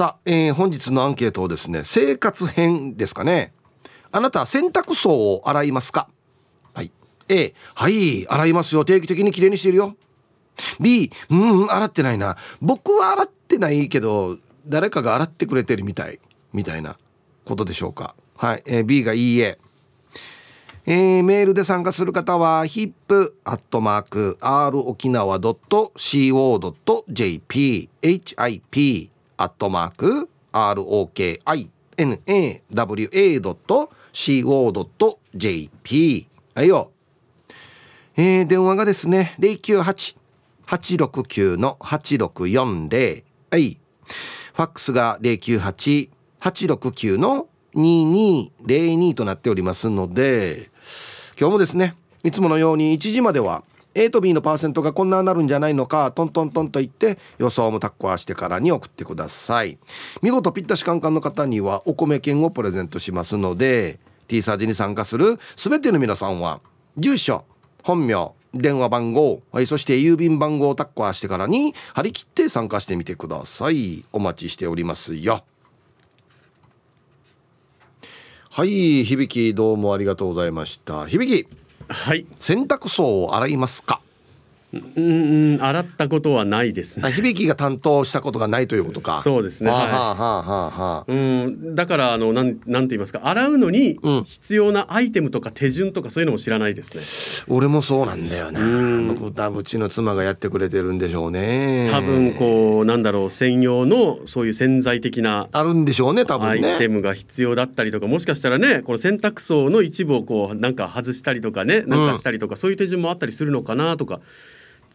さあ、えー、本日のアンケートをですね生活編ですかね。あなた洗濯槽を洗いますか？はい。A はい洗いますよ。定期的にきれいにしてるよ。B うん洗ってないな。僕は洗ってないけど誰かが洗ってくれてるみたい。みたいなことでしょうか。はい、えー、B がいいえ。えー、メールで参加する方は hip.r 沖縄 .co.jp hip アットマーク ROKINAWA.CO.jp はいよ。えー、電話がですね098-869-8640はい。ファックスが098-869の2202となっておりますので今日もですねいつものように1時までは A と B のパーセントがこんななるんじゃないのかトントントンと言って予想もタッコアしてからに送ってください。見事ぴったしカンカンの方にはお米券をプレゼントしますので T サージに参加する全ての皆さんは住所本名電話番号、はい、そして郵便番号をタッコアしてからに張り切って参加してみてください。お待ちしておりますよ。はい響きどうもありがとうございました。響。きはい。洗濯槽を洗いますか？うん洗ったことはないですね響が担当したことがないということかそうですね、はあ、はあはあはあ、うんだからあのなんなんて言いますか洗うのに必要なアイテムとか手順とかそういうのも知らないですね、俺もそうなんだよな僕多分うちの妻がやってくれてるんでしょうね多分こうなんだろう専用のそういう潜在的なあるんでしょうね多分ねアイテムが必要だったりとかもしかしたらねこの洗濯槽の一部をこうなんか外したりとかねなんかしたりとか、うん、そういう手順もあったりするのかなとか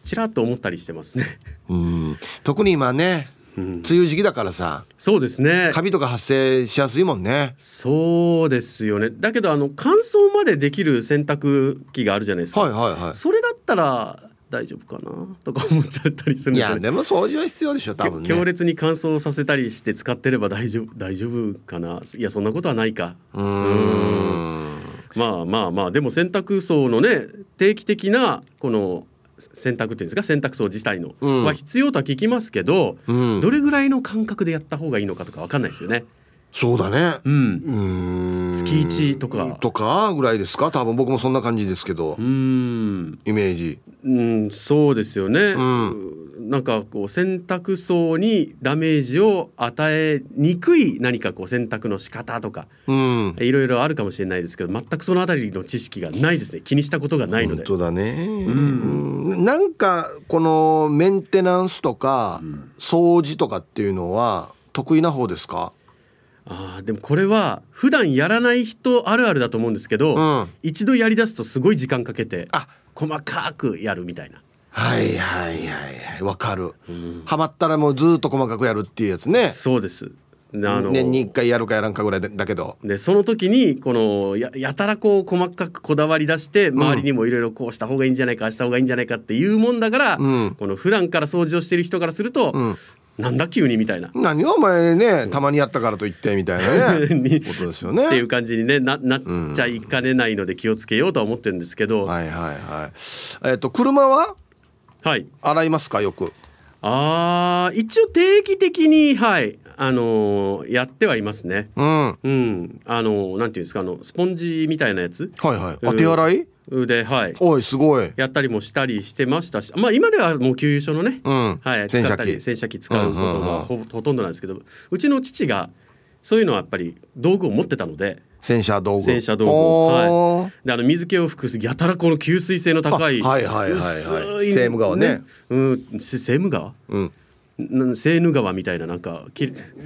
ちらっと思ったりしてますね。うん。特に今ねうん、梅雨時期だからさそうですね。カビとか発生しやすいもんね。そうですよね。だけどあの乾燥までできる洗濯機があるじゃないですか、はいはいはい、それだったら大丈夫かな？とか思っちゃったりするんですよ、ね、いやでも掃除は必要でしょ多分、ね、強烈に乾燥させたりして使ってれば大丈夫大丈夫かな？いやそんなことはないか。うん。まあまあまあ。でも洗濯槽のね定期的なこの洗濯っていうんですか洗濯槽自体の、うん、は必要とは聞きますけど、うん、どれぐらいの感覚でやった方がいいのかとか分かんないですよね。そうだね。うん。うん月一とか。とかぐらいですか？多分僕もそんな感じですけど。うん。イメージ。うん、そうですよね。うん。なんかこう洗濯槽にダメージを与えにくい何かこう洗濯の仕方とか、うん、いろいろあるかもしれないですけど全くそのあたりの知識がないですね気にしたことがないので。本当だね、うん、なんかこのメンテナンスとか掃除とかっていうのは得意な方ですか？あでもこれは普段やらない人あるあるだと思うんですけど、うん、一度やりだすとすごい時間かけて細かくやるみたいな。はいはいはいわかる、うん、ハマったらもうずっと細かくやるっていうやつね。そうです。あの年に1回やるかやらんかぐらいだけど。でその時にこのややたらこう細かくこだわり出して周りにもいろいろこうした方がいいんじゃないかあした方がいいんじゃないかっていうもんだから、うん、この普段から掃除をしてる人からすると、うん、なんだ急にみたいな。何お前ねたまにやったからと言ってみたいなね。ことですよね。っていう感じにねななっちゃいかねないので気をつけようとは思ってるんですけど、はいはいはい。えっ、と車は？はい。洗いますか？よく。ああ一応定期的にはい。あのー、やってはいますね。うん、うん、あのー、なんていうんですか？あのスポンジみたいなやつ？はいはい。当て洗い？ではい。おいすごい。やったりもしたりしてましたし。まあ今ではもう給油所のね、うん、はい洗車機洗車機使うことがほ,、ほとんどなんですけどうちの父がそういうのはやっぱり道具を持ってたので洗車道具。洗車道具。はい。であの水気を含すやたらこの吸水性の高いはいはいはいはい。セーム川ね。うん。セーム川？うん。セーヌ川みたいななんか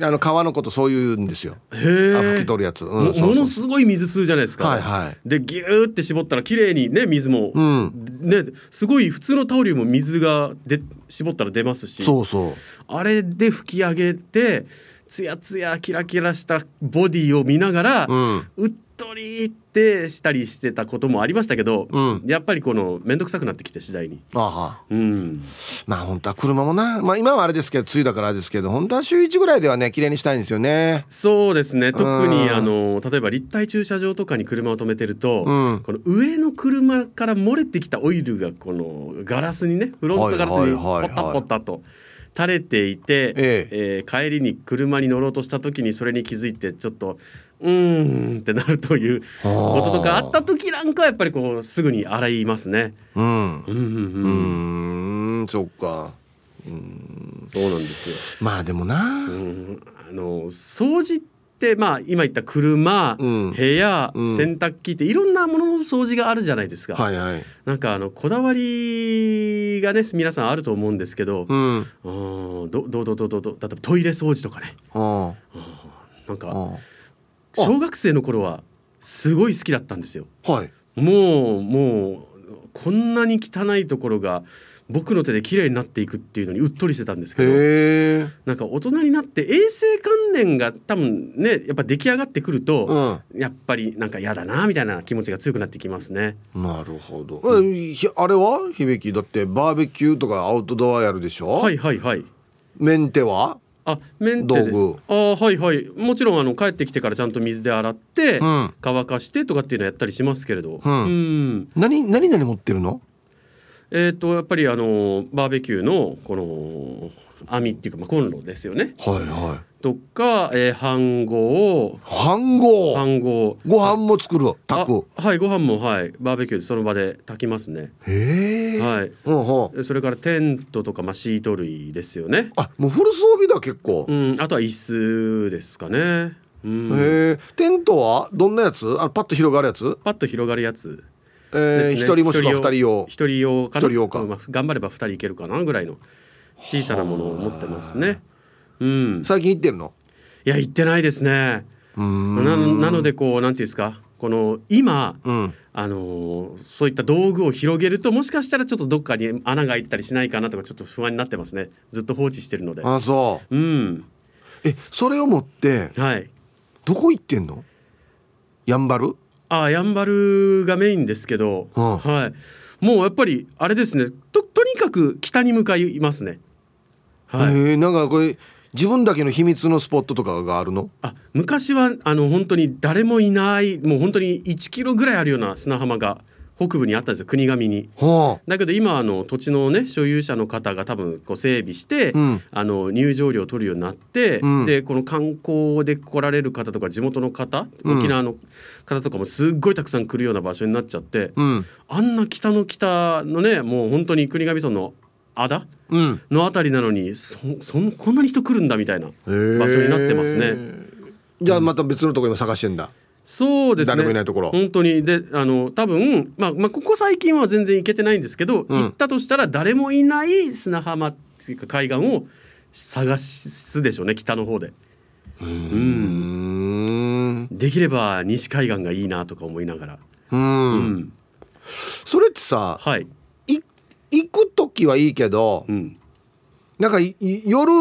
あの川のことそういうんですよ。へえ拭き取るやつ、うん、ものすごい水吸うじゃないですか、はいはい、でギューって絞ったら綺麗にね水も、うん、ねすごい普通のタオルも水がで絞ったら出ますし。そうそう。あれで拭き上げてツヤツヤキラキラしたボディを見ながら、うん、うっとりってしたりしてたこともありましたけど、うん、やっぱりこの面倒くさくなってきて次第に。あは、うん、まあ本当は車もな、まあ、今はあれですけど梅雨だからですけど本当は週1ぐらいではね綺麗にしたいんですよね。そうですね。特にあの例えば立体駐車場とかに車を止めてると、うん、この上の車から漏れてきたオイルがこのガラスにねフロントガラスにポタポタと。垂れていて、ええ。ー帰りに車に乗ろうとした時にそれに気づいてちょっとうーんってなるということとかあった時なんかはやっぱりこうすぐに洗いますね。うん。うんうんううんそっか。そうなんですよ。まあでもな。うん。あの掃除ってまあ今言った車、うん。部屋、うん。洗濯機っていろんなものの掃除があるじゃないですか。はいはい。なんかあのこだわりがね皆さんあると思うんですけど、うん。うん、どどうどうどうどうどう例えばトイレ掃除とかね、あなんかあ小学生の頃はすごい好きだったんですよ。はい。もうもうこんなに汚いところが僕の手で綺麗になっていくっていうのにうっとりしてたんですけどなんか大人になって衛生観念が多分ねやっぱ出来上がってくると、うやっぱりなんか嫌だなみたいな気持ちが強くなってきますね。んなるほど。えひあれは？響だってバーベキューとかアウトドアやるでしょ？はいはいはい。メンテは？あメンテ道具。あはいはい。もちろんあの帰ってきてからちゃんと水で洗って、うん。乾かしてとかっていうのやったりしますけれど、うん。ん。何何々持ってるの？えっ、とやっぱりあのバーベキューのこの網っていうか、まあ、コンロですよね。はいはい。とか、えー、飯盒飯盒飯盒ご飯も作る炊く。あはいご飯もはい。バーベキューでその場で炊きますね。へえはい。うんうん。それからテントとか、まあ、シート類ですよね。あもうフル装備だ結構。うん。あとは椅子ですかね。うん。へえテントはどんなやつ？あパッと広がるやつ？パッと広がるやつえーね一人もしくは二人用。一人用か人用か。まあ、頑張れば二人いけるかなぐらいの小さなものを持ってますね。うん。最近行ってるの？いや行ってないですね。うーん。ななのでこうなんていうんですか？この今うん。あのーそういった道具を広げるともしかしたらちょっとどっかに穴が開いたりしないかなとかちょっと不安になってますね。ずっと放置してるので。あそう。ん。うえそれを持ってはい。どこ行ってんの？やんばる？あやんばるがメインですけど、うん。はい。もうやっぱりあれですね。ととにかく北に向かいますね。はい、えーなんかこれ自分だけの秘密のスポットとかがあるの？あ昔はあの本当に誰もいないもう本当に1キロぐらいあるような砂浜が北部にあったんですよ国頭に。はだけど今あの土地のね所有者の方が多分こう整備して、うん。あの入場料を取るようになって、うん。でこの観光で来られる方とか地元の方うん。沖縄の方とかもすっごいたくさん来るような場所になっちゃって、あうん。な北の北のねもう本当に国頭村のうん。のあたりなのにそそんこんなに人来るんだみたいな場所になってますね。じゃあまた別のところ今探してんだ、そうですね。誰もいないところ。本当に。であの多分、まあ、まあここ最近は全然行けてないんですけど、うん。行ったとしたら誰もいない砂浜っていうか海岸を探すでしょうね北の方で。うーん。できれば西海岸がいいなとか思いながら、ううん。んそれってさはい、い行く時はいいけどうん。なんか夜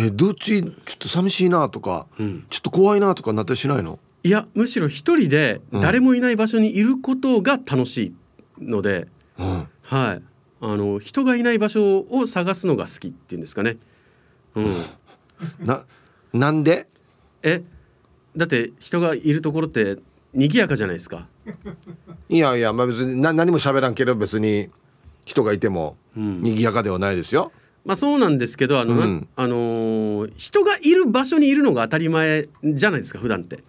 えどっち？ちょっと寂しいなとかうん、ちょっと怖いなとかなったりしないの？いやむしろ一人で誰もいない場所にいることが楽しいので、うんはいあの人がいない場所を探すのが好きっていうんですかね。うん ななんで？えだって人がいるところって賑やかじゃないですか。いやいやまあ別にな何も喋らんけど別に人がいてもうん賑やかではないですよ。まあそうなんですけどあの、なうんあのー人がいる場所にいるのが当たり前じゃないですか普段って。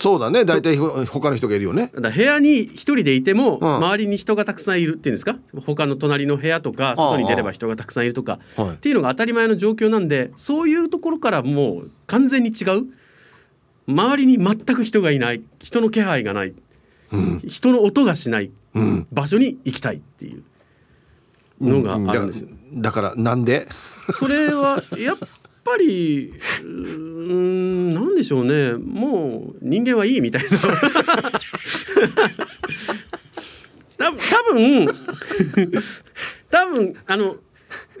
そうだね。大体ほ他の人がいるよね。だから部屋に一人でいても、うん。周りに人がたくさんいるっていうんですか？他の隣の部屋とか外に出れば人がたくさんいるとか。はい。っていうのが当たり前の状況なんでそういうところからもう完全に違う。周りに全く人がいない。人の気配がない、人の音がしない。うん。場所に行きたいっていうのがあるんですよ。だだからなんで？それはやっぱりうーんなんでしょうね。もう人間はいいみたいな。多分多分多分あの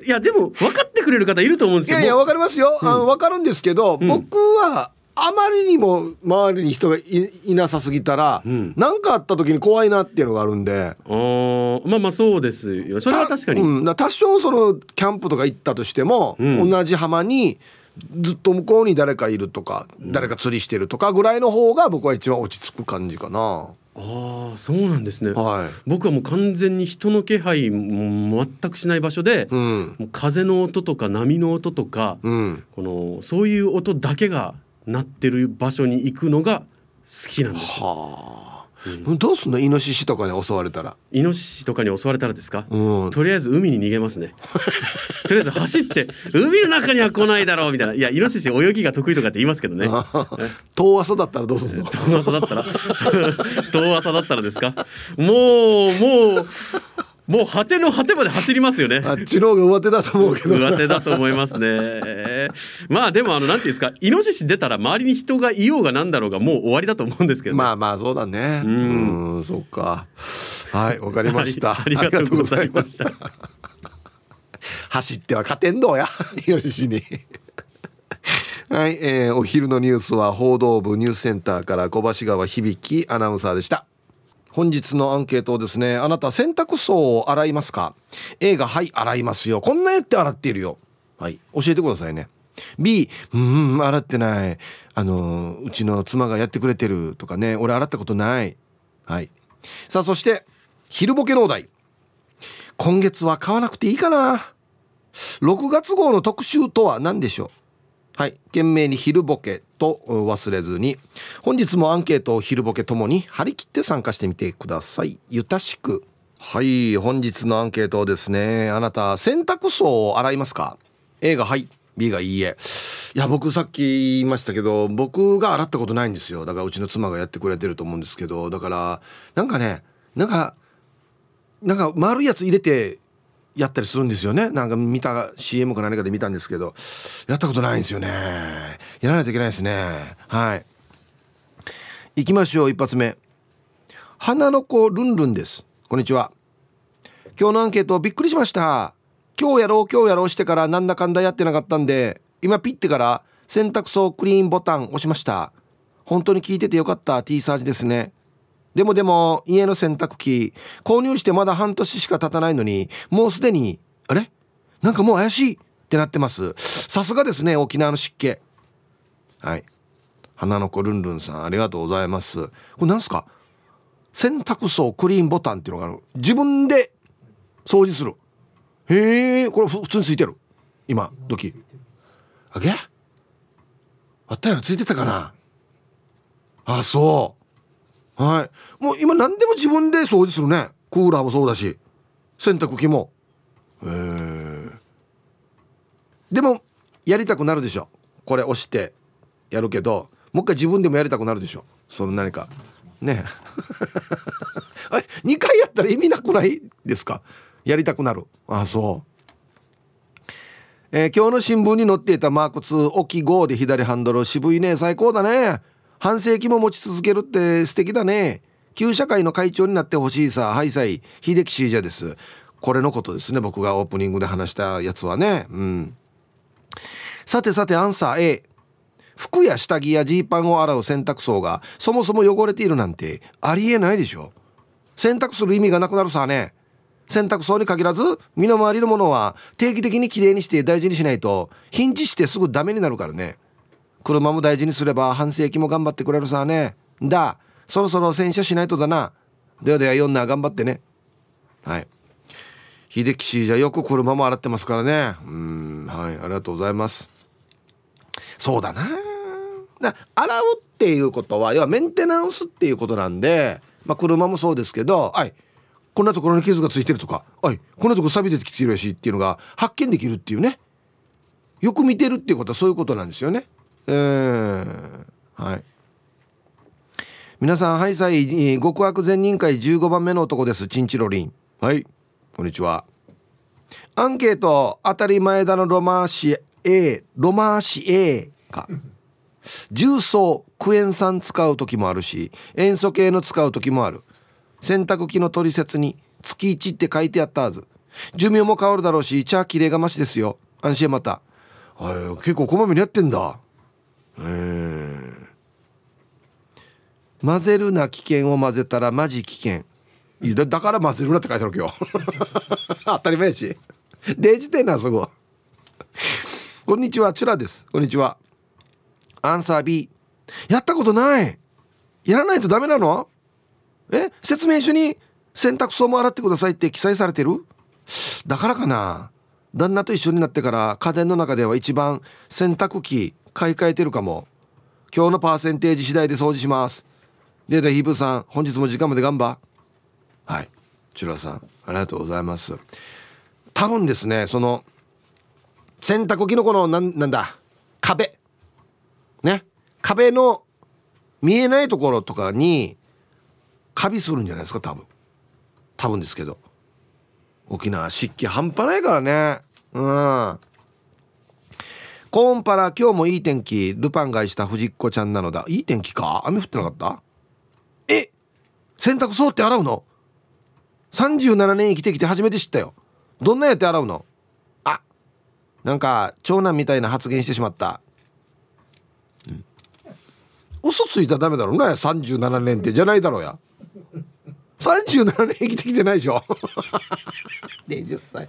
いやでも分かってくれる方いると思うんですよ。いやいやもう。わかりますよ、あのわかるんですけど、うん。僕はあまりにも周りに人がいいなさすぎたらうん。何、かあった時に怖いなっていうのがあるんで。まあまあそうですよ。それは確かに、うん、多少そのキャンプとか行ったとしても、うん。同じ浜にずっと向こうに誰かいるとか、誰か釣りしてるとかぐらいの方が僕は一番落ち着く感じかな。あああそうなんですね、はい。僕はもう完全に人の気配も全くしない場所で、うん。風の音とか波の音とか、うん。このそういう音だけが鳴ってる場所に行くのが好きなんです。よはあ、どうすんの？イノシシとかに襲われたら。イノシシとかに襲われたらですか、うん。とりあえず海に逃げますね。とりあえず走って海の中には来ないだろうみたいな。いやイノシシ泳ぎが得意とかって言いますけどね。遠浅だったらどうすんの？遠浅だったら？遠浅だったらですか？もうもうもう果ての果てまで走りますよね。あっちの方が上手だと思うけど。上手だと思いますね。まあでもあのなんていうんですかイノシシ出たら周りに人がいようがなんだろうがもう終わりだと思うんですけど、ね、まあまあそうだね。ううんんそっか。はいわかりました。はいありがとうございました。ありがとうございました。走っては勝てんどうやイノシシに。はい、えーお昼のニュースは報道部ニュースセンターから小橋川響アナウンサーでした本日のアンケートですねあなた洗濯槽を洗いますか？A がはい洗いますよ。こんなやって洗っているよ。はい。教えてくださいね。B うん洗ってない。あのうちの妻がやってくれてる。とかね。俺洗ったことない。はい。さあそして昼ボケのお題。今月は買わなくていいかな。6月号の特集とは何でしょう？はい。懸命に昼ボケと忘れずに。本日もアンケートを昼ボケともに張り切って参加してみてください。ゆたしく。はい。本日のアンケートですねあなた洗濯槽を洗いますか？A がはい。B がいいえ。いや僕さっき言いましたけど僕が洗ったことないんですよ。だからうちの妻がやってくれてると思うんですけど。だからなんかねなんかなんか丸いやつ入れてやったりするんですよね。なんか見た CM か何かで見たんですけど。やったことないんですよね。やらないといけないですね。はい。行きましょう一発目。花の子ルンルンです。こんにちは。今日のアンケートびっくりしました。今日やろう今日やろうしてからなんだかんだやってなかったんで今ピッてから洗濯槽クリーンボタン押しました。本当に聞いててよかった。T サージですね。でもでも家の洗濯機購入してまだ半年しか経たないのにもうすでにあれ？なんかもう怪しいってなってます。さすがですね沖縄の湿気。はい。花の子ルンルンさんありがとうございます。これなんすか？洗濯槽クリーンボタンっていうのがある。自分で掃除する。へえこれ普通についてる。今時あげ？あったやろついてたかな？あそう。はい。もう今何でも自分で掃除するね。クーラーもそうだし。洗濯機も。へえでもやりたくなるでしょ。これ押してやるけどもう一回自分でもやりたくなるでしょ。その何か。ね。あれ2回やったら意味なくないですか？やりたくなる。あそう。えー今日の新聞に載っていたマーク2沖5で左ハンドル。渋いね。最高だね。半世紀も持ち続けるって素敵だね。旧社会の会長になってほしいさハイサイ秀樹シージャです。これのことですね僕がオープニングで話したやつはね。うん。さてさてアンサー A 服や下着やジーパンを洗う洗濯槽がそもそも汚れているなんてありえないでしょ。洗濯する意味がなくなるさね。洗濯槽に限らず身の回りのものは定期的にきれいにして大事にしないとヒンチしてすぐダメになるからね。車も大事にすれば半世紀も頑張ってくれるさね。だ。そろそろ洗車しないとだな。ではでは4な頑張ってね。はい。秀樹氏じゃよく車も洗ってますからね。うんはい。ありがとうございます。そうだな。だ洗うっていうことは要はメンテナンスっていうことなんで、まあ、車もそうですけどはい。こんなところに傷がついてるとかはい。こんなとこ錆び出てきてるやしいっていうのが発見できるっていうね。よく見てるっていうことはそういうことなんですよね。えー、はい。皆さんハイサイ極悪善人会15番目の男です。チンチロリン。はい。こんにちは。アンケート当たり前だのロマーシ A ロマーシ A か。重曹クエン酸使う時もあるし塩素系の使う時もある。洗濯機の取説に月1って書いてあったはず。寿命も変わるだろうし茶きれいがましですよ。安心また。結構こまめにやってんだ。へえ混ぜるな危険を混ぜたらマジ危険。だだから混ぜるなって書いてある今日 当たり前やし。例示点なそこ。こんにちはチュラです。こんにちは。アンサー B やったことない。やらないとダメなの？え？説明書に洗濯槽も洗ってくださいって記載されてる？だからかな。旦那と一緒になってから家電の中では一番洗濯機買い替えてるかも。今日のパーセンテージ次第で掃除します。データヒープさん本日も時間まで頑張。はい。チュラさんありがとうございます。多分ですねその洗濯機のこのなんなんだ壁。ね。壁の見えないところとかにカビするんじゃないですか多分。多分ですけど。沖縄湿気半端ないからね。うん。コーンパラ今日もいい天気ルパン買いした藤子ちゃんなのだ。いい天気か？雨降ってなかった？え？洗濯槽って洗うの？37年生きてきて初めて知ったよ。どんなやって洗うの？あ！なんか長男みたいな発言してしまった。うん。嘘ついたらダメだろうな37年って。じゃないだろうや。37年生きてきてないでしょ。20歳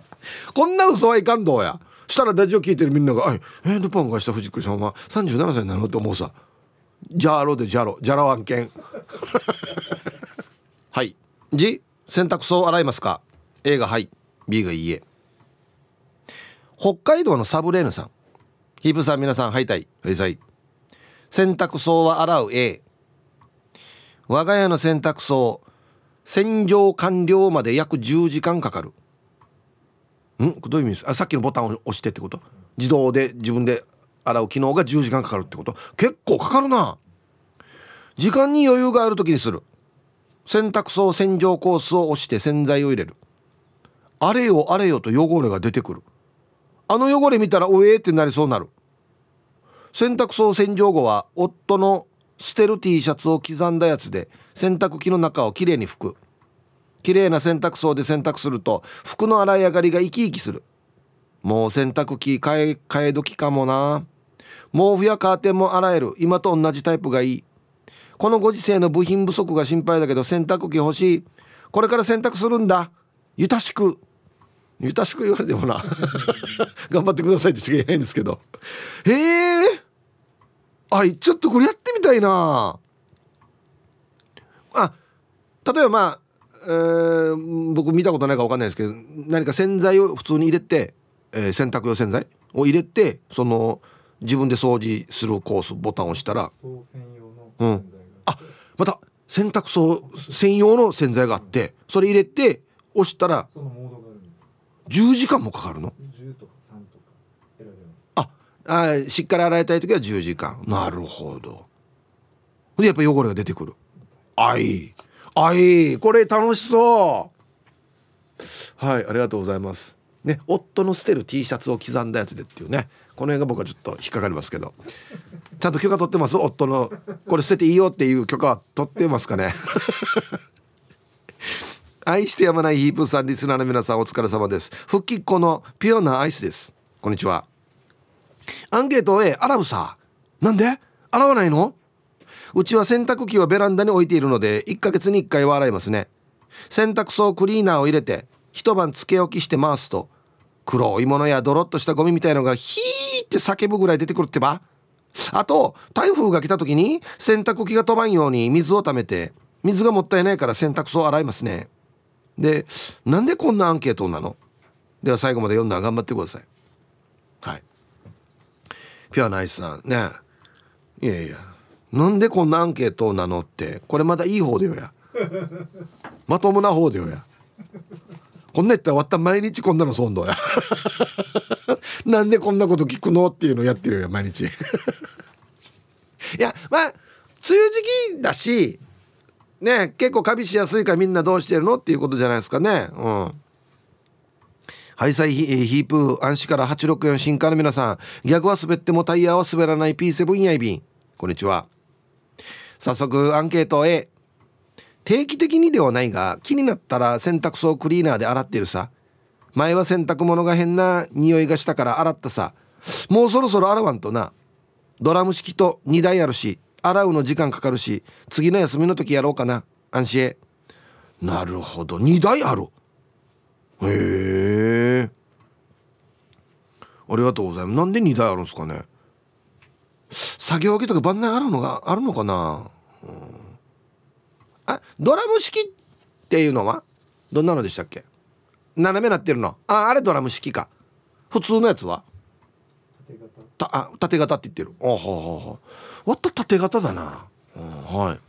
こんな嘘はいかんどうやしたらラジオ聞いてるみんなが「えー、ルパンがした藤子さんは37歳なの?」って思うさ。ジャーロでジャロジャロ案件はい。じ洗濯槽洗いますか？A がはい。B がいいえ。北海道のサブレーヌさん。ヒープさん皆さんはいたい。はいさい。洗濯槽は洗う A 我が家の洗濯槽洗浄完了まで約10時間かかる。ん？どういう意味です？あさっきのボタンを押してってこと？自動で自分で洗う機能が10時間かかるってこと？結構かかるな。時間に余裕がある時にする。洗濯槽洗浄コースを押して洗剤を入れる。あれよあれよと汚れが出てくる。あの汚れ見たらおえーってなりそうなる。洗濯槽洗浄後は夫の捨てる T シャツを刻んだやつで洗濯機の中をきれいに拭く。綺麗な洗濯槽で洗濯すると服の洗い上がりが生き生きする。もう洗濯機替え替え時かもな。毛布やカーテンも洗える。今と同じタイプがいい。このご時世の部品不足が心配だけど洗濯機欲しい。これから洗濯するんだ。ゆたしく。ゆたしく言われてもな。頑張ってくださいってしか言えないんですけど。へえ。あちょっとこれやってみたいな。あ例えばまあ、えー、僕見たことないか分かんないですけど何か洗剤を普通に入れて、えー、洗濯用洗剤を入れてその自分で掃除するコースボタンを押したらうん。あまた洗濯槽専用の洗剤があってそれ入れて押したら10時間もかかるの？ああしっかり洗いたい時は10時間。なるほど。でやっぱ汚れが出てくる。あいあいこれ楽しそう。はいありがとうございます。ね夫の捨てる T シャツを刻んだやつでっていうね。この辺が僕はちょっと引っかかりますけど。ちゃんと許可取ってます？夫の。これ捨てていいよっていう許可は取ってますかね？愛してやまないヒープさんリスナーの皆さんお疲れ様です。復帰っ子のピュアなアイスです。こんにちは。アンケート A 洗うさなんで？洗わないの？うちは洗濯機はベランダに置いているので1ヶ月に1回は洗いますね。洗濯槽クリーナーを入れて一晩つけ置きして回すと黒いものやドロッとしたゴミみたいのがヒーって叫ぶぐらい出てくるってば。あと台風が来た時に洗濯機が飛ばんように水を溜めて水がもったいないから洗濯槽洗いますね。でなんでこんなアンケートなの？では最後まで読んだら頑張ってください。はい。ピュアナイスさん。ね。いやいや。なんでこんなアンケートなのって。これまだいい方でよや。まともな方でよや。こんなやったらわった毎日こんなのそんどや。なんでこんなこと聞くのっていうのやってるよ毎日。いやまあ梅雨時期だしね結構カビしやすいからみんなどうしてるのっていうことじゃないですかね。うん。ハイサイヒープー暗視から864新化の皆さん。逆は滑ってもタイヤは滑らない P7 やいびん。こんにちは。早速アンケート A 定期的にではないが気になったら洗濯槽クリーナーで洗ってるさ。前は洗濯物が変な匂いがしたから洗ったさ。もうそろそろ洗わんとな。ドラム式と2台あるし洗うの時間かかるし次の休みの時やろうかな。安心へ。なるほど。2台ある。へえ。ありがとうございます。なんで2台あるんですかね。作業着とか晩年あるのがあるのかな、うん、あドラム式っていうのは？どんなのでしたっけ？斜めなってるの。ああれドラム式か。普通のやつは？たあ縦型って言ってる。あはははわった縦型だな、うん、はい。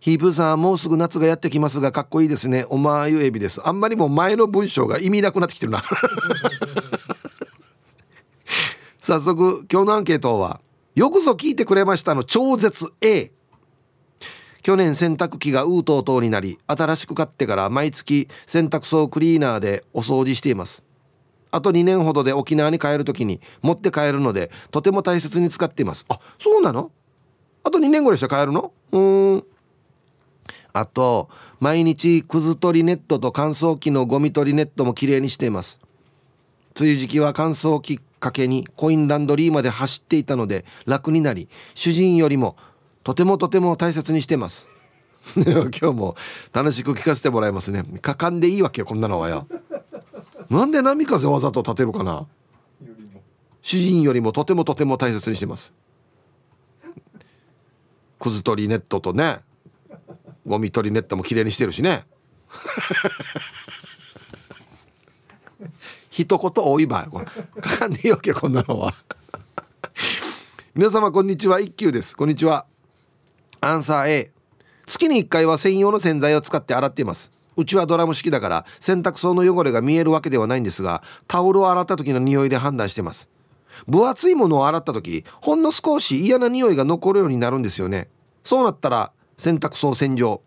ヒープーさんもうすぐ夏がやってきますがかっこいいですね。おまゆエビです。あんまりも前の文章が意味なくなってきてるな 早速今日のアンケートはよくぞ聞いてくれましたの超絶 A 去年洗濯機がうとうとうになり新しく買ってから毎月洗濯槽クリーナーでお掃除しています。あと2年ほどで沖縄に帰る時に持って帰るのでとても大切に使っています。あそうなの？あと2年ぐらいして帰るの？うん。あと毎日くず取りネットと乾燥機のゴミ取りネットもきれいにしています。梅雨時期は乾燥機かけにコインランドリーまで走っていたので楽になり主人よりもとてもとても大切にしてます。今日も楽しく聞かせてもらいますね。かかんでいいわけよこんなのはよ。なんで波風わざと立てるかな。主人よりもとてもとても大切にしてます。くず取りネットとねゴミ取りネットも綺麗にしてるしね。一言多いばかかんねえよけこんなのは。皆様こんにちは。一休です。こんにちは。アンサー A 月に1回は専用の洗剤を使って洗っています。うちはドラム式だから洗濯槽の汚れが見えるわけではないんですがタオルを洗った時の匂いで判断してます。分厚いものを洗った時ほんの少し嫌な匂いが残るようになるんですよね。そうなったら洗濯槽洗浄。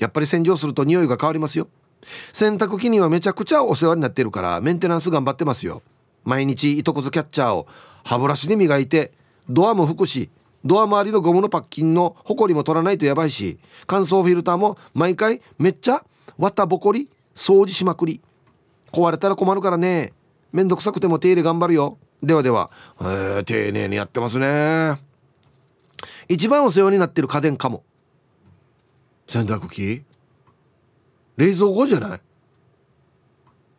やっぱり洗浄すると匂いが変わりますよ。洗濯機にはめちゃくちゃお世話になってるからメンテナンス頑張ってますよ。毎日糸くずキャッチャーを歯ブラシで磨いてドアも拭くしドア周りのゴムのパッキンのホコリも取らないとやばいし乾燥フィルターも毎回めっちゃ綿ぼこり掃除しまくり。壊れたら困るからね。めんどくさくても手入れ頑張るよ。ではでは、えー、丁寧にやってますね。一番お世話になってる家電かも。洗濯機。冷蔵庫じゃない？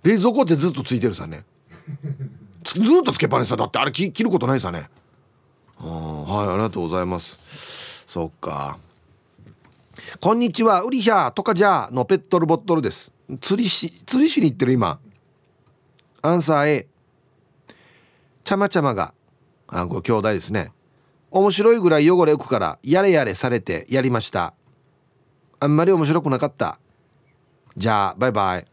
冷蔵庫ってずっとついてるさね。ずっとつけっぱなしさ。だってあれ切ることないさね。はいありがとうございます。そっか。こんにちは。ウリヒャーとかじゃのペットルボットルです。釣りし釣りしに行ってる今。アンサー A ちゃまちゃまが。あご兄弟ですね。面白いぐらい汚れ浮くからやれやれされてやりました。あんまり面白くなかった。じゃあバイバイ。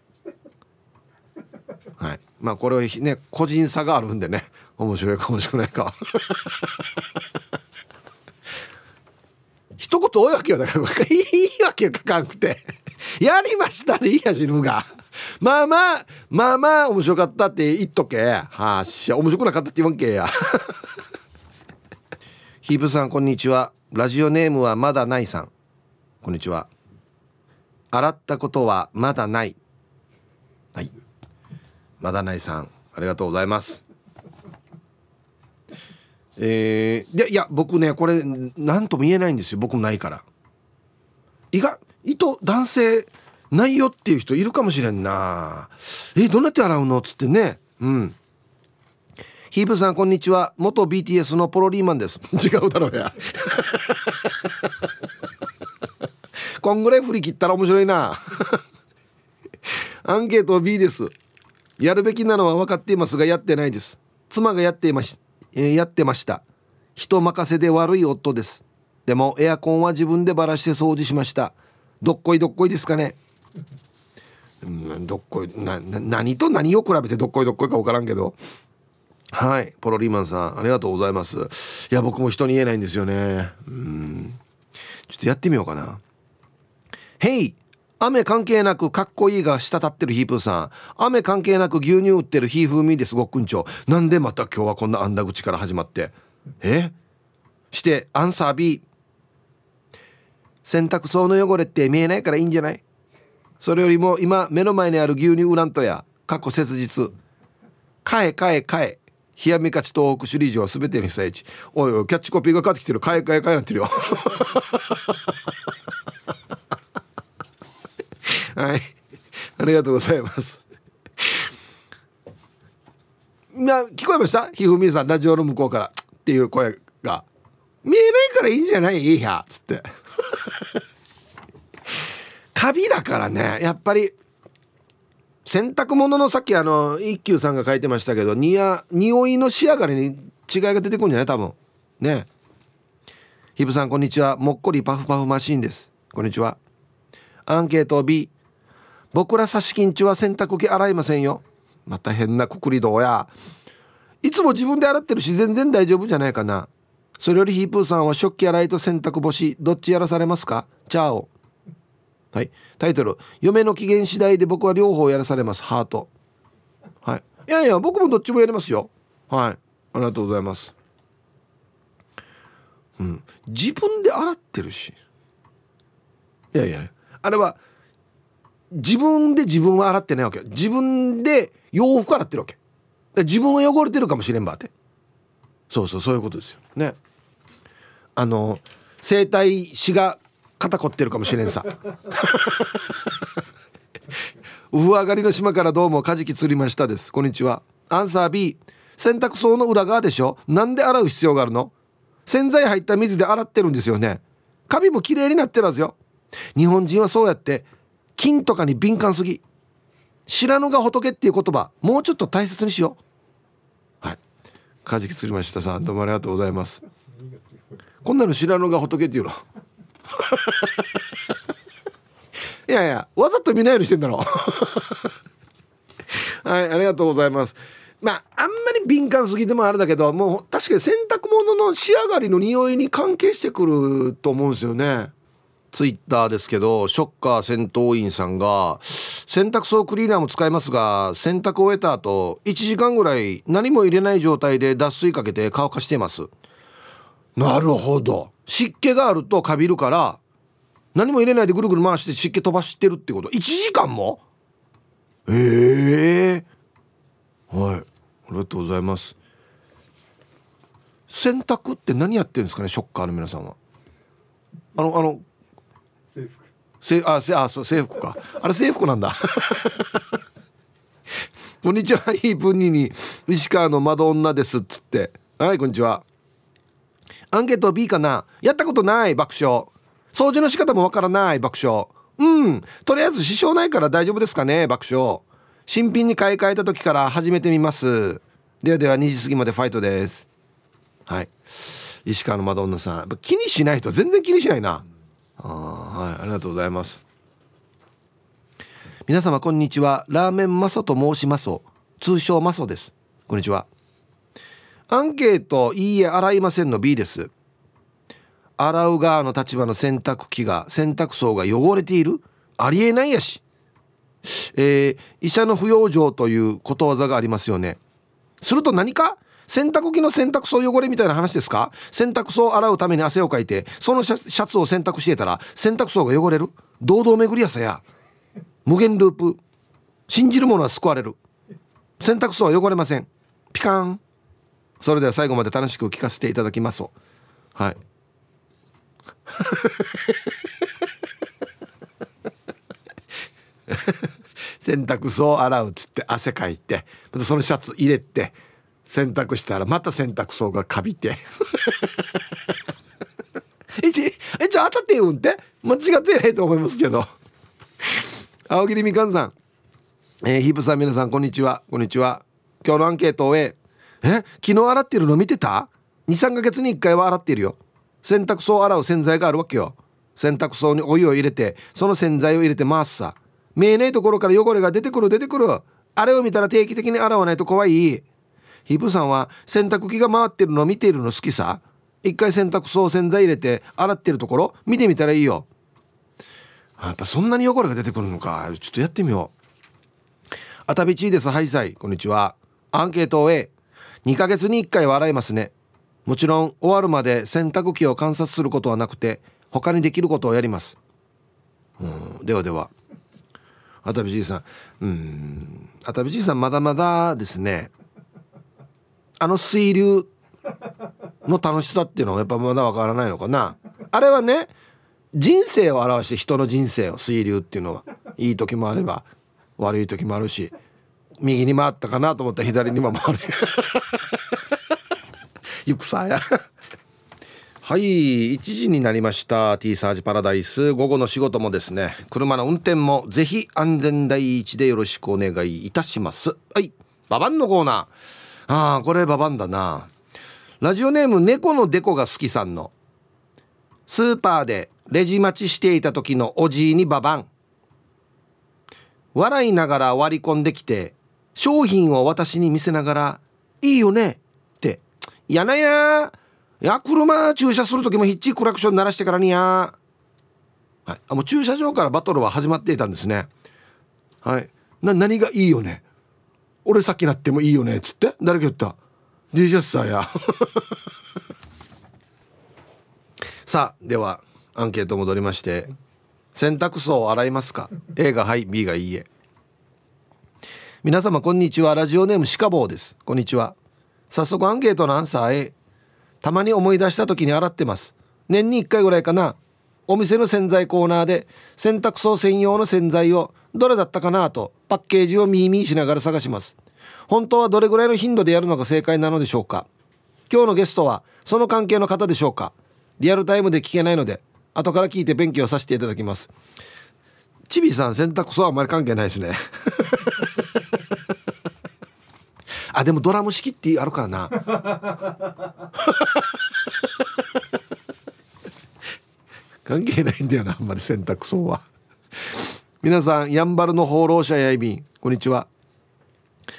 はい。まあこれはね個人差があるんでね。面白いか面白くないか一言多いわけよだからいいわけよ書かんくて。やりましたでいいや死ぬが。まあまあまあまあ面白かったって言っとけ。はあしゃ面白くなかったって言わんけや。ヒープさんこんにちは。ラジオネームはまだないさん。こんにちは。洗ったことはまだない。はい。まだないさんありがとうございます。えー、でいや僕ねこれ何とも言えないんですよ。僕もないから。意外と男性ないよっていう人いるかもしれんな。えどうなって洗うのっつってね。うん。ヒープさんこんにちは。元 BTS のポロリーマンです。違うだろうやこんぐらい振り切ったら面白いな。アンケート B です。やるべきなのは分かっていますがやってないです。妻がやっていまし、えー、やってました。人任せで悪い夫です。でもエアコンは自分でばらして掃除しました。どっこいどっこいですかね。うんどっこいな何と何を比べてどっこいどっこいか分からんけど。はいポロリーマンさんありがとうございます。いや僕も人に言えないんですよね。うん。ちょっとやってみようかな「ヘイ雨関係なくかっこいいが滴ってるヒープーさん。雨関係なく牛乳売ってるヒーフーミーですごっくんちょなんでまた今日はこんなあんだ口から始まって。え？してアンサー B 洗濯槽の汚れって見えないからいいんじゃない？それよりも今目の前にある牛乳ウラントや。過去切実。買え買え買え。冷やみ勝ち東北首里城は全ての被災地。おいおいキャッチコピーが変わってきてる。買え買え買えなってるよ。はい。ありがとうございます。いや聞こえました？ひふみさんラジオの向こうから。っていう声が。見えないからいいんじゃない？いいやつって。カビだからね。やっぱり洗濯物のさっきあの一休さんが書いてましたけどにや匂いの仕上がりに違いが出てくるんじゃない？多分。ね。ひぶさんこんにちは。もっこりパフパフマシーンです。こんにちは。アンケート B 僕ら差し金中は洗濯機洗いませんよ。また変なくくりどうや。いつも自分で洗ってるし全然大丈夫じゃないかな。それよりヒープーさんは食器洗いと洗濯干しどっちやらされますか？チャオ。はい。タイトル「嫁の機嫌次第で僕は両方やらされます。ハート」はい。いやいや僕もどっちもやりますよ。はい。ありがとうございます。うん。自分で洗ってるし。いやいや。あれは自分で自分は洗ってないわけよ。自分で洋服洗ってるわけ。自分は汚れてるかもしれんばって。そうそうそういうことですよ。ね。あの整体師が肩凝ってるかもしれんさ。ウ フ上がりの島からどうもカジキ釣りましたです。こんにちは。アンサー B 洗濯槽の裏側でしょ。なんで洗う必要があるの？洗剤入った水で洗ってるんですよね。カビも綺麗になってるはずよ。日本人はそうやって金とかに敏感すぎ知らぬが仏っていう言葉もうちょっと大切にしよう。はい。カジキ釣りましたさんどうもありがとうございます。こんなの知らぬが仏っていうの。いやいやわざと見ないようにしてんだろ。はいありがとうございます。まああんまり敏感すぎてもあれだけどもう確かに洗濯物の仕上がりの匂いに関係してくると思うんですよね。ツイッターですけどショッカー戦闘員さんが洗濯槽クリーナーも使いますが洗濯を終えた後1時間ぐらい何も入れない状態で脱水かけて乾かしています。なるほど。湿気があるとカビるから何も入れないでぐるぐる回して湿気飛ばしてるってこと。1時間も？ええ。ー、はい。ありがとうございます。洗濯って何やってるんですかねショッカーの皆さんは。あのあの制服あせあそう制服か。あれ制服なんだ。こんにちは。いい分にに石川の窓女ですっつって。はいこんにちは。アンケート B かな。やったことない爆笑。掃除の仕方もわからない爆笑。うん。とりあえず支障ないから大丈夫ですかね爆笑。新品に買い替えた時から始めてみます。ではでは2時過ぎまでファイトです。はい。石川のマドンナさん。気にしないと全然気にしないな。あはいありがとうございます。皆様こんにちは。ラーメンマソと申します通称マソです。こんにちは。アンケートいいえ洗いませんの B です。洗う側の立場の洗濯機が洗濯槽が汚れている？ありえないやし。えー、医者の不養生ということわざがありますよね。すると何か？洗濯機の洗濯槽汚れみたいな話ですか？洗濯槽を洗うために汗をかいてそのシャツを洗濯してたら洗濯槽が汚れる？堂々巡りやさや。無限ループ。信じる者は救われる。洗濯槽は汚れません。ピカン。それでは最後まで楽しく聞かせていただきます。はい。洗濯槽洗うっつって汗かいてまたそのシャツ入れて洗濯したらまた洗濯槽がかびて。えちえちょ当たって言うんって間違ってないと思いますけど。青桐みかんさん。えー、ヒープさん皆さんこんにちは。こんにちは。今日のアンケートをええ。昨日洗ってるの見てた？23ヶ月に1回は洗ってるよ。洗濯槽を洗う洗剤があるわけよ。洗濯槽にお湯を入れてその洗剤を入れて回すさ。見えないところから汚れが出てくる出てくる。あれを見たら定期的に洗わないと怖い。ヒプさんは洗濯機が回ってるのを見ているの好きさ。一回洗濯槽洗剤入れて洗ってるところ見てみたらいいよ。やっぱそんなに汚れが出てくるのか。ちょっとやってみよう。あたびちいです。はいさい。こんにちは。アンケートを A2 ヶ月に1回は洗いますね。もちろん終わるまで洗濯機を観察することはなくて他にできることをやります。うんではでは。あたびじいさん。うんあたびじいさんまだまだですね。あの水流の楽しさっていうのはやっぱまだわからないのかな。あれはね人生を表して人の人生を水流っていうのはいい時もあれば悪い時もあるし右に回ったかなと思ったら左にも回る。行くさや。はい1時になりました。T サージパラダイス。午後の仕事もですね車の運転もぜひ安全第一でよろしくお願いいたします。はいババンのコーナー。ああこれババンだな。ラジオネーム猫のデコが好きさんの。スーパーでレジ待ちしていた時のおじいにババン。笑いながら割り込んできて商品を私に見せながら「いいよね」って「やなやいや車駐車する時もヒッチクラクション鳴らしてからにやはい、あもう駐車場からバトルは始まっていたんですね。はい。な何がいいよね？俺さっきなってもいいよねっつって。誰が言った。DJ さーや。さあではアンケート戻りまして。洗濯槽を洗いますか？A がはい B がいいえ。皆様こんにちは。ラジオネームシカボーです。こんにちは。早速アンケートのアンサー A たまに思い出した時に洗ってます。年に1回ぐらいかな。お店の洗剤コーナーで洗濯槽専用の洗剤をどれだったかなとパッケージをミーミーしながら探します。本当はどれぐらいの頻度でやるのが正解なのでしょうか。今日のゲストはその関係の方でしょうか。リアルタイムで聞けないので後から聞いて勉強させていただきます。ちびさん洗濯槽はあんまり関係ないですね。あでもドラム式ってあるからな。関係ないんだよなあんまり洗濯槽は。皆さんやんばるの放浪者やいびんこんにちは。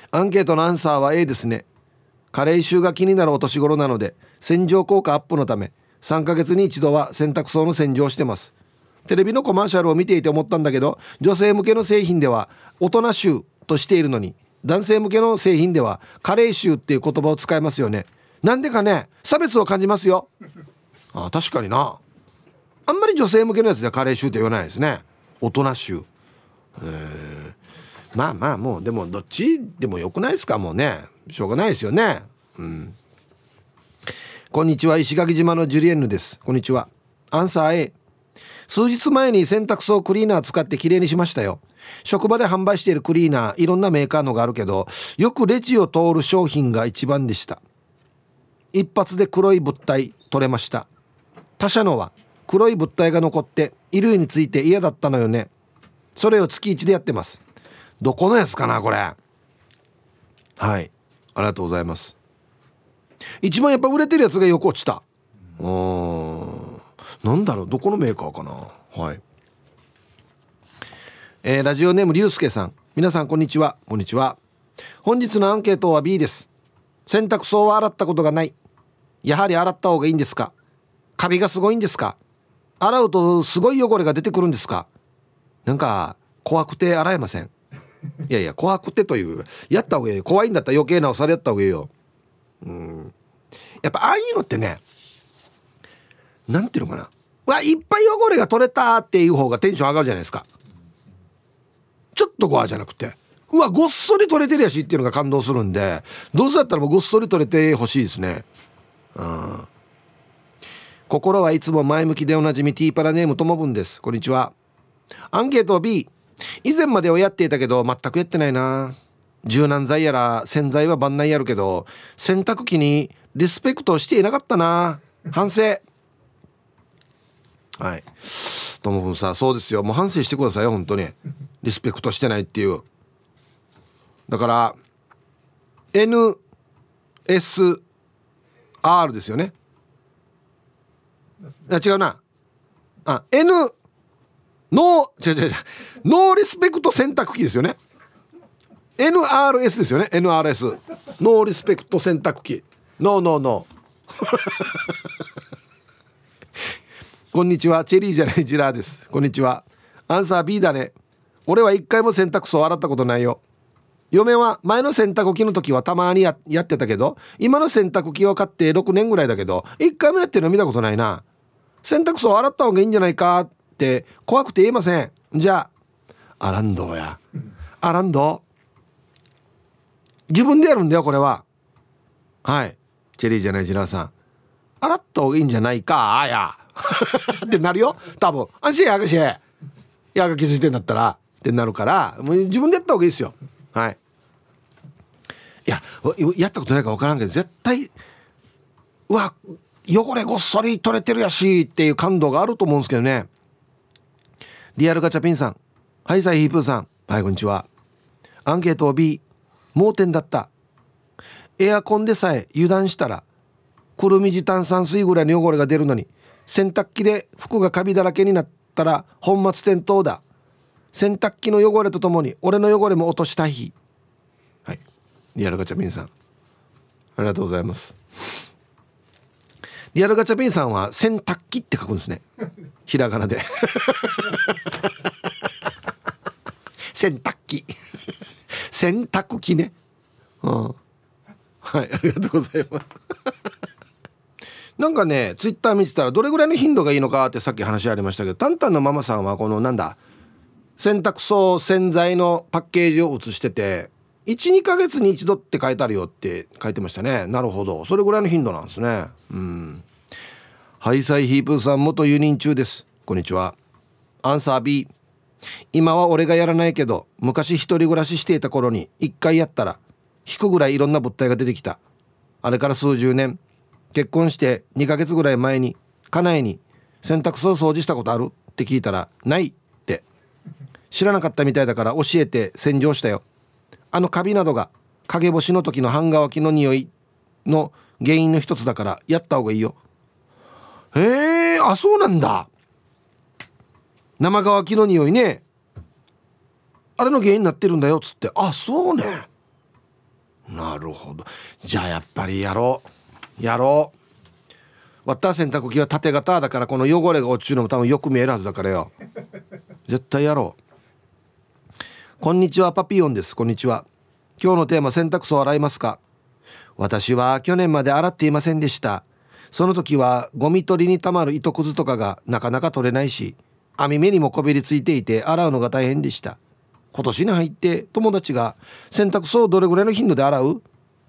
アンケートのアンサーは A ですね。加齢臭が気になるお年頃なので洗浄効果アップのため3ヶ月に一度は洗濯槽の洗浄してます。テレビのコマーシャルを見ていて思ったんだけど女性向けの製品では大人臭としているのに男性向けの製品では加齢臭っていう言葉を使いますよね。なんでかね差別を感じますよ。あ確かにな。あんまり女性向けのやつでは加齢臭って言わないですね。大人臭。まあまあもうでもどっちでもよくないですかもうね。しょうがないですよね。うん。こんにちは石垣島のジュリエンヌです。こんにちは。アンサー A 数日前に洗濯槽クリーナー使ってきれいにしましたよ。職場で販売しているクリーナーいろんなメーカーのがあるけどよくレジを通る商品が一番でした。一発で黒い物体取れました。他社のは黒い物体が残って衣類について嫌だったのよね。それを月1でやってます。どこのやつかなこれ。はい。ありがとうございます。一番やっぱ売れてるやつが横落ちた。うんなんだろうどこのメーカーかな。はい。えー、ラジオネームりゅうすけさん。皆さんこんにちは。こんにちは。本日のアンケートは B です。洗濯槽は洗ったことがない。やはり洗った方がいいんですか？カビがすごいんですか？洗うとすごい汚れが出てくるんですか？なんか怖くて洗えません。いやいや怖くてというやった方がいい怖いんだったら余計なおされやった方がいいよ。うん。やっぱああいうのってねなんていうのかな。わいっぱい汚れが取れたっていう方がテンション上がるじゃないですか。ちょっと怖じゃなくて。うわごっそり取れてるやしっていうのが感動するんでどうせだったらもうごっそり取れてほしいですね。うん。心はいつも前向きでおなじみティーパラネームともぶんです。こんにちは。アンケート B 以前まではやっていたけど全くやってないな。柔軟剤やら洗剤は万内やるけど洗濯機にリスペクトしていなかったな。反省。はい。ともぶんさそうですよ。もう反省してくださいよ本当に。リスペクトしてないっていう。だから NSR ですよね。あ違うな。あ N ノー違う違う違う。 no respect 洗濯機ですよね。NRS ですよね。NRS no respect 洗濯機。ノーノーノー。こんにちは。チェリーじゃないジラーです。こんにちは。アンサー B だね。俺は一回も洗濯槽洗ったことないよ。嫁は前の洗濯機の時はたまにやってたけど今の洗濯機を買って6年ぐらいだけど一回もやってるの見たことないな。洗濯槽洗った方がいいんじゃないかって怖くて言えません。じゃあアランドや。アランド自分でやるんだよこれは。はい。チェリーじゃないジラーさん。洗った方がいいんじゃないかあや。ってなるよ。多分。安心やがしやが気づいてんだったら。ってなるからもう自分でやった方がいいですよ。はい。いややったことないか分からんけど絶対うわ汚れごっそり取れてるやしっていう感動があると思うんですけどね。リアルガチャピンさん。はいサイヒープーさん。はいこんにちは。アンケートを B 盲点だった。エアコンでさえ油断したらくるみじ炭酸水ぐらいの汚れが出るのに洗濯機で服がカビだらけになったら本末転倒だ。洗濯機の汚れとともに俺の汚れも落としたい日。はい。リアルガチャピンさん。ありがとうございます。リアルガチャピンさんは洗濯機って書くんですね。ひらがなで。洗濯機。洗濯機ね。うん。はいありがとうございます。なんかねツイッター見てたらどれぐらいの頻度がいいのかってさっき話ありましたけどタンタンのママさんはこのなんだ洗濯槽洗剤のパッケージを写してて12ヶ月に一度って書いてあるよって書いてましたね。なるほど。それぐらいの頻度なんですね。うん。ハイサイヒープーさん元輸入中です。こんにちは。アンサー B 今は俺がやらないけど昔一人暮らししていた頃に一回やったら引くぐらいいろんな物体が出てきた。あれから数十年。結婚して2ヶ月ぐらい前に家内に洗濯槽掃除したことある？って聞いたらないって。知らなかったみたいだから教えて洗浄したよ。あのカビなどが陰干しの時の半乾きの匂いの原因の一つだからやった方がいいよ。へえあそうなんだ。生乾きの匂いね。あれの原因になってるんだよっつって。あそうね。なるほど。じゃあやっぱりやろう。やろう。割った洗濯機は縦型だからこの汚れが落ちるのも多分よく見えるはずだからよ。絶対やろう。こんにちはパピヨンです。こんにちは。今日のテーマ洗濯槽洗いますか？私は去年まで洗っていませんでした。その時はゴミ取りにたまる糸くずとかがなかなか取れないし網目にもこびりついていて洗うのが大変でした。今年に入って友達が洗濯槽をどれぐらいの頻度で洗う？っ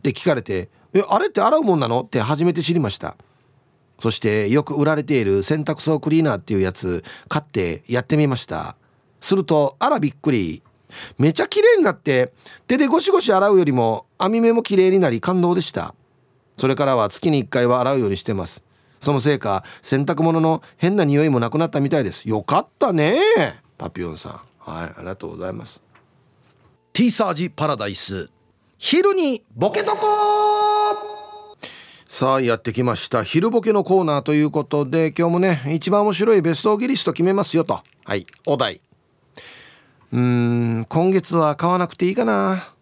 て聞かれてえあれって洗うもんなの？って初めて知りました。そしてよく売られている洗濯槽クリーナーっていうやつ買ってやってみました。するとあらびっくり。めちゃ綺麗になって手でゴシゴシ洗うよりも網目も綺麗になり感動でした。それからは月に1回は洗うようにしてます。そのせいか洗濯物の変な匂いもなくなったみたいです。よかったねパピヨンさん。はいありがとうございます。ティーサージパラダイス。昼にボケとこさあやってきました。昼ボケのコーナーということで今日もね一番面白いベストギリスト決めますよと。はいお題うん今月は買わなくていいかな。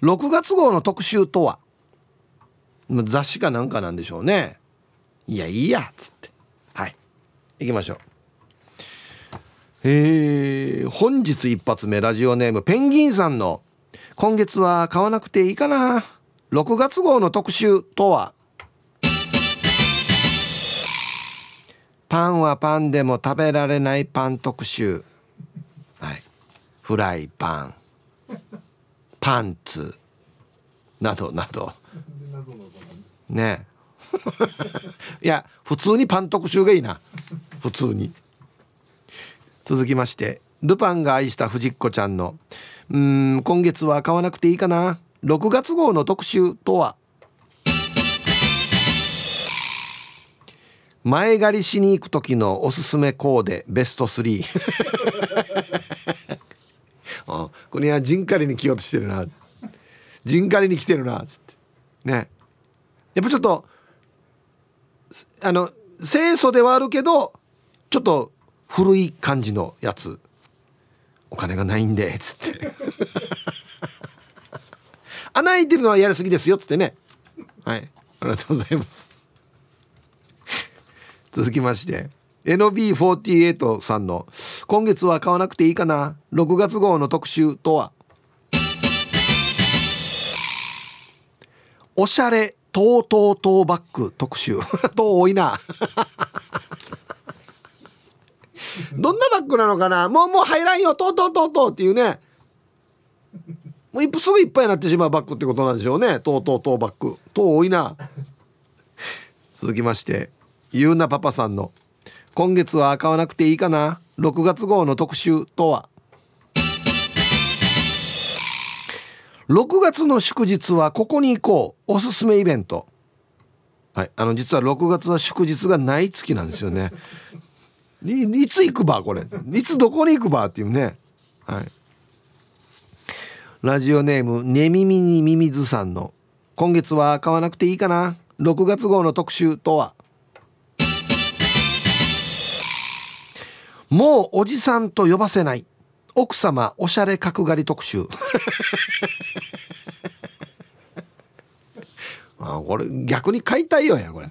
6月号の特集とは？雑誌かなんかなんでしょうね。いやいいやっつって。はい。行きましょう。えー、本日一発目ラジオネームペンギンさんの「今月は買わなくていいかな。6月号の特集とは？パンはパンでも食べられないパン特集。はい。フライパンパンツなどなど。ね。いや普通にパン特集がいいな。普通に。続きましてルパンが愛した藤子ちゃんの「うん今月は買わなくていいかな。6月号の特集とは?」前借りしに行く時のおすすめコーデベスト3あ これは陣狩りに来ようとしてるな。陣狩りに来てるな。っつって。ね。やっぱちょっとあの清楚ではあるけどちょっと古い感じのやつ。お金がないんで。っつって。穴開いてるのはやりすぎですよ。っつってね。はい。ありがとうございます。続きまして。NB48 さんの「今月は買わなくていいかな6月号の特集とは?」おしゃれトートートーバッグ特集。と多いな。どんなバッグなのかな？もうもう入らんよ。トートートートーっていうね。もうすぐいっぱいになってしまうバッグってことなんでしょうね。トートートーバッグ。とう多いな。続きましてゆうなパパさんの「今月は買わなくていいかな？6月号の特集とは?」6月の祝日はここに行こう。おすすめイベント。はいあの実は6月は祝日がない月なんですよね。いいつ行くばこれ？いつどこに行くばっていうね。はい。ラジオネームねみみにみみずさんの今月は買わなくていいかな？6月号の特集とは？もうおじさんと呼ばせない。奥様おしゃれ角刈り特集。あこれ逆に買いたいよやこれ。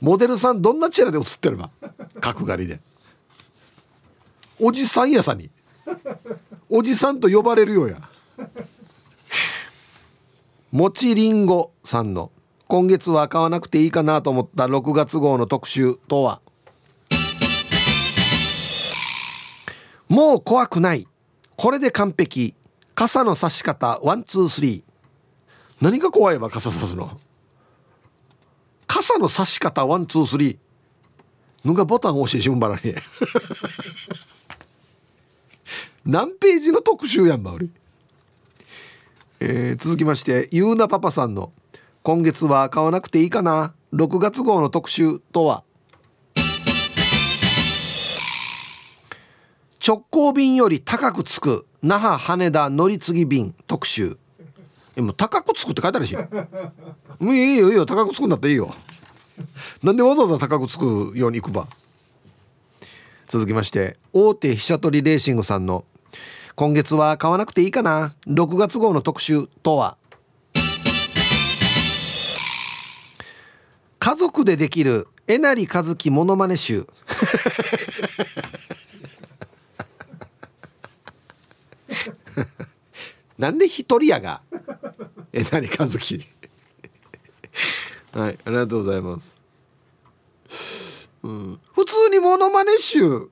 モデルさんどんなチェラで写ってれば角刈りで。おじさんやさに。おじさんと呼ばれるよや。もちりんごさんの今月は買わなくていいかなと思った6月号の特集とは？もう怖くない。これで完璧。傘の差し方ワンツースリー。何が怖いわ傘差すの？傘の差し方ワンツースリー。ぬがボタン押してしむばらに。何ページの特集やんば俺、えー、続きましてゆうなパパさんの「今月は買わなくていいかな。6月号の特集」とは？直行便より高くつく那覇羽田乗り継ぎ便特集。えもう高くつくって書いてあるし。もういいよいいよ高くつくんだっていいよ。なんでわざわざ高くつくように行くば。続きまして大手飛車取りレーシングさんの「今月は買わなくていいかな。6月号の特集」とは。家族でできるえなりかずきモノマネ集。なんで一人やが？えなりかずき？はいありがとうございます。うん普通にモノマネ集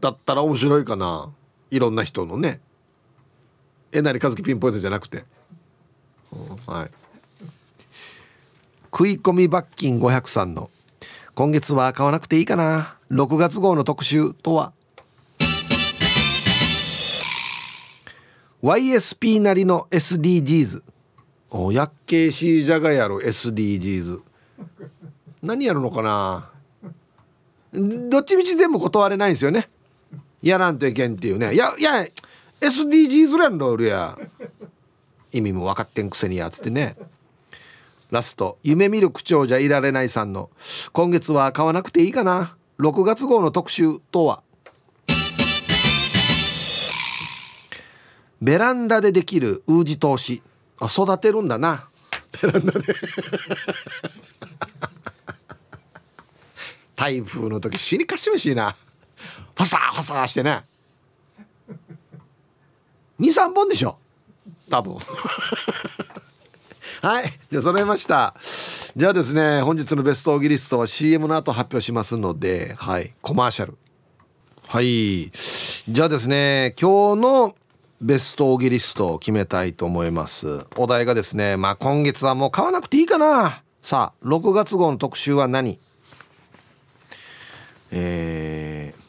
だったら面白いかな。いろんな人のね。えなりかずきピンポイントじゃなくて。はい。食い込み罰金503の。今月は買わなくていいかな。6月号の特集とは？YSP なりの SDGs おやっけいしいじゃがやる SDGs 何やるのかな？どっちみち全部断れないんですよね。やらんといけんっていうね。いやいや SDGs ランドルや。意味も分かってんくせにやつってね。ラスト夢見る口調じゃいられないさんの今月は買わなくていいかな。6月号の特集とは？ベランダでできるウージ投資。あ育てるんだな。ベランダで。台風の時死にかしましいな。ファサーファサーしてね。23本でしょ。多分。はい。じゃあ揃えました。じゃあですね本日のベストオギリストは CM の後発表しますのではい。コマーシャル。はい。じゃあですね今日のベストオギリストを決めたいと思います。お題がですねまあ今月はもう買わなくていいかな。さあ6月号の特集は何？えー、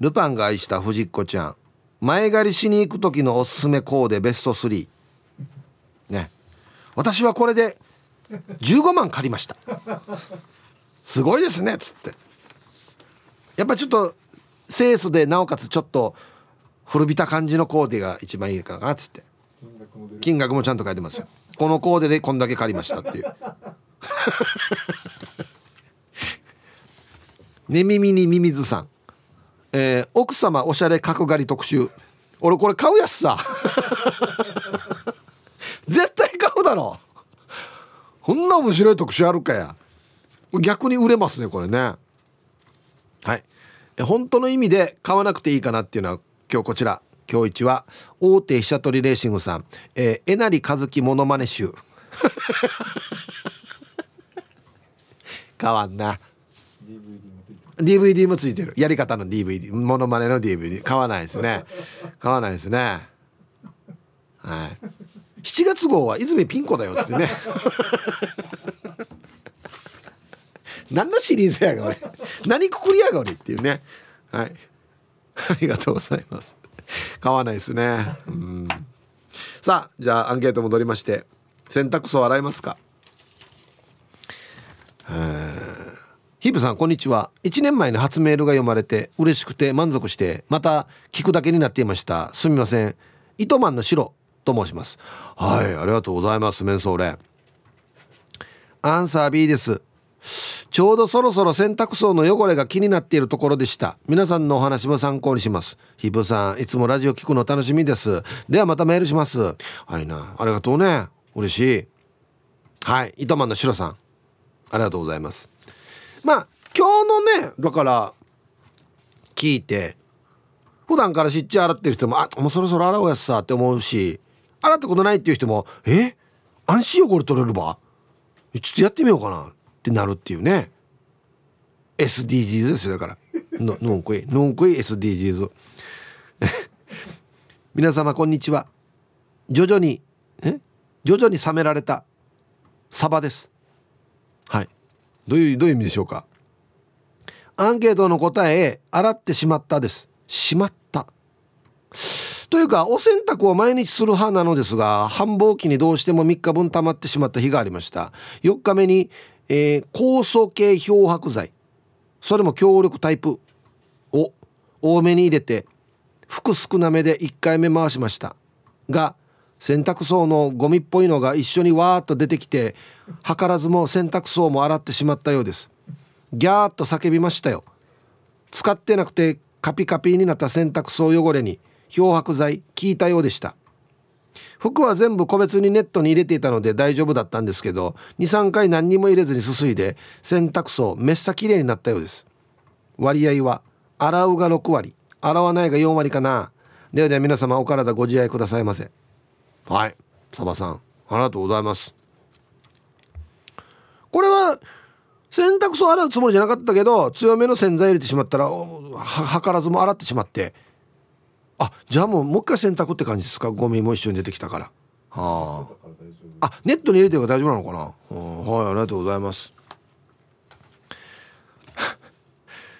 ルパンが愛した藤子ちゃん。前借りしに行く時のおすすめコーデベスト3ね。私はこれで15万借りました。すごいですねっつって。やっぱちょっと清楚でなおかつちょっと古びた感じのコーデが一番いいかなっつって。金額もちゃんと書いてますよ。このコーデでこんだけ借りましたっていう。ね耳にミミズさん、えー、奥様おしゃれ角刈り特集。俺これ買うやつさ。絶対買うだろ。こんな面白い特集あるかや。逆に売れますねこれね。はい。本当の意味で買わなくていいかなっていうのは今日こちら。今日一は大手飛車取りレーシングさん、えー、えなりかずきモノマネ集。変わんな。DVD もついてる。やり方の DVD モノマネの DVD 買わないですね。買わないですね。はい。7月号は泉ピン子だよっつってね。何のシリーズやが俺。何くくりやが俺っていうね。はい ありがとうございます。買わないですね。うん。さあじゃあアンケート戻りまして洗濯槽洗いますか？ヒープさんこんにちは。1年前に初メールが読まれて嬉しくて満足してまた聞くだけになっていました。すみません。糸満の白と申します。はいありがとうございますメンソーレ。アンサー B です。ちょうどそろそろ洗濯槽の汚れが気になっているところでした。皆さんのお話も参考にします。ヒープさんいつもラジオ聞くの楽しみです。ではまたメールします。はいな。ありがとうね。嬉しい。はい。糸満の白さん。ありがとうございます。まあ今日のねだから聞いて普段からしっちゃ洗ってる人もあもうそろそろ洗おうやつさって思うし洗ったことないっていう人もえ？安心汚れ取れるばちょっとやってみようかな。ってなるっていうね。SDGs ですよだから。ののんこい。のんこい SDGs 皆様こんにちは。徐々にえ？徐々に冷められたサバです。はい。どういうどういう意味でしょうか？アンケートの答え洗ってしまったです。しまった。というかお洗濯を毎日する派なのですが繁忙期にどうしても3日分溜まってしまった日がありました。4日目に、えー、酵素系漂白剤。それも強力タイプを多めに入れて服少なめで1回目回しました。が洗濯槽のゴミっぽいのが一緒にわーっと出てきて図らずも洗濯槽も洗ってしまったようです。ギャーッと叫びましたよ。使ってなくてカピカピになった洗濯槽汚れに漂白剤効いたようでした。服は全部個別にネットに入れていたので大丈夫だったんですけど23回何にも入れずにすすいで洗濯槽めっさきれいになったようです。割合は洗うが6割。洗わないが4割かな。ではでは皆様お体ご自愛くださいませ。はい。サバさんありがとうございます。これは洗濯槽洗うつもりじゃなかったけど強めの洗剤入れてしまったらはからずも洗ってしまってあじゃあもうもう一回洗濯って感じですか？ゴミも一緒に出てきたから。はあ。あネットに入れてるから大丈夫なのかな？はいありがとうございます。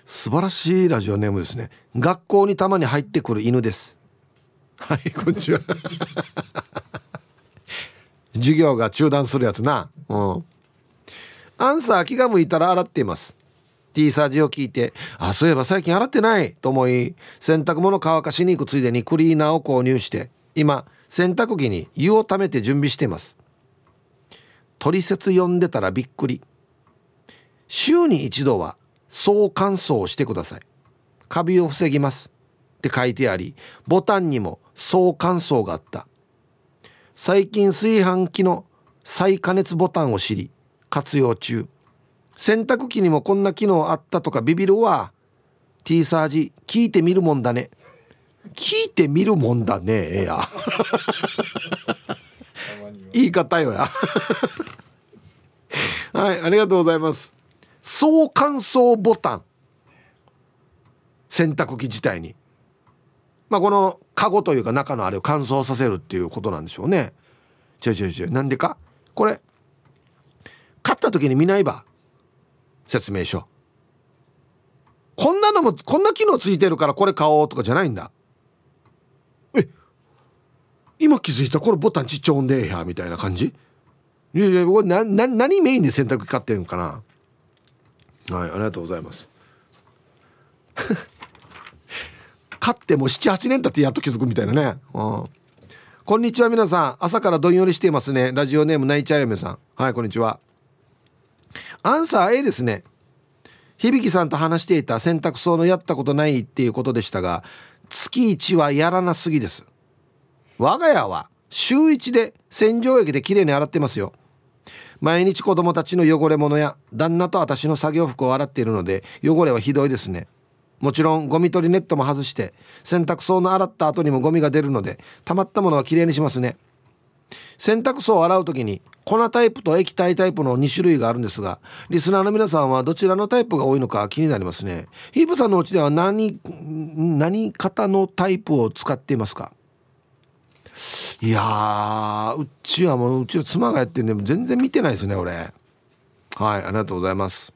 素晴らしいラジオネームですね。学校にたまに入ってくる犬です。はいこんにちは。授業が中断するやつな。うん。アンサー気が向いたら洗っています T サージを聞いてあそういえば最近洗ってないと思い洗濯物乾かしに行くついでにクリーナーを購入して今洗濯機に湯をためて準備しています。取説読んでたらびっくり。週に一度は総乾燥をしてください。カビを防ぎます。って書いてありボタンにも総乾燥があった。最近炊飯器の再加熱ボタンを知り活用中。洗濯機にもこんな機能あったとかビビるわ。T サージ聞いてみるもんだね。聞いてみるもんだねえや言い方よや。はいありがとうございます。総乾燥ボタン。洗濯機自体に。まあこのカゴというか中のあれを乾燥させるっていうことなんでしょうね。違う違う違う。なんでか？これ買った時に見ないば。説明書。こんなのもこんな機能ついてるからこれ買おうとかじゃないんだ。え今気づいたこのボタンちっちゃおんでえやみたいな感じ？いやいやこれなな何メインで洗濯機買ってるんかな？はいありがとうございます。買っても78年経ってやっと気づくみたいなね。うん。こんにちは皆さん。朝からどんよりしていますね。ラジオネーム泣いちゃうめさん。はいこんにちは。アンサー A ですね。響さんと話していた洗濯槽のやったことないっていうことでしたが月1はやらなすぎです。我が家は週1で洗浄液できれいに洗ってますよ。毎日子供たちの汚れ物や旦那と私の作業服を洗っているので汚れはひどいですね。もちろんゴミ取りネットも外して洗濯槽の洗った後にもゴミが出るので溜まったものはきれいにしますね。洗濯槽を洗う時に粉タイプと液体タイプの2種類があるんですがリスナーの皆さんはどちらのタイプが多いのか気になりますね。ヒープさんのうちでは何何型のタイプを使っていますか？いやうちはもううちの妻がやってるんで全然見てないですね俺。はいありがとうございます。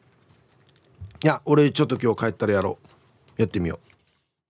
いや俺ちょっと今日帰ったらやろう。やってみよう。